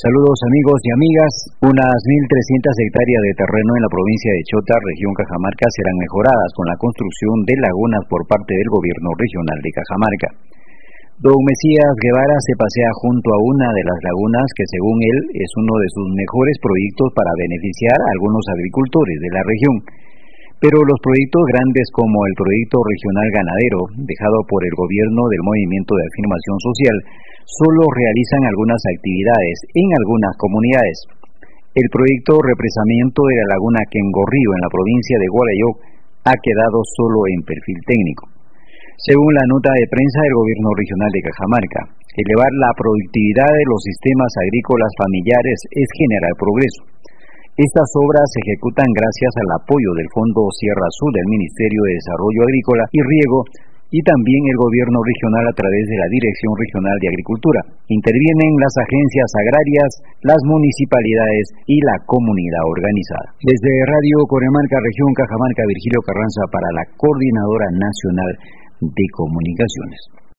Saludos amigos y amigas. Unas 1.300 hectáreas de terreno en la provincia de Chota, región Cajamarca, serán mejoradas con la construcción de lagunas por parte del gobierno regional de Cajamarca. Don Mesías Guevara se pasea junto a una de las lagunas que según él es uno de sus mejores proyectos para beneficiar a algunos agricultores de la región. Pero los proyectos grandes como el proyecto regional ganadero, dejado por el gobierno del Movimiento de Afirmación Social, solo realizan algunas actividades en algunas comunidades. El proyecto represamiento de la laguna Quengorrío en la provincia de Guarayoc ha quedado solo en perfil técnico. Según la nota de prensa del gobierno regional de Cajamarca, elevar la productividad de los sistemas agrícolas familiares es generar progreso. Estas obras se ejecutan gracias al apoyo del Fondo Sierra Azul del Ministerio de Desarrollo Agrícola y Riego y también el gobierno regional a través de la Dirección Regional de Agricultura. Intervienen las agencias agrarias, las municipalidades y la comunidad organizada. Desde Radio Coremarca, Región Cajamarca, Virgilio Carranza para la Coordinadora Nacional de Comunicaciones.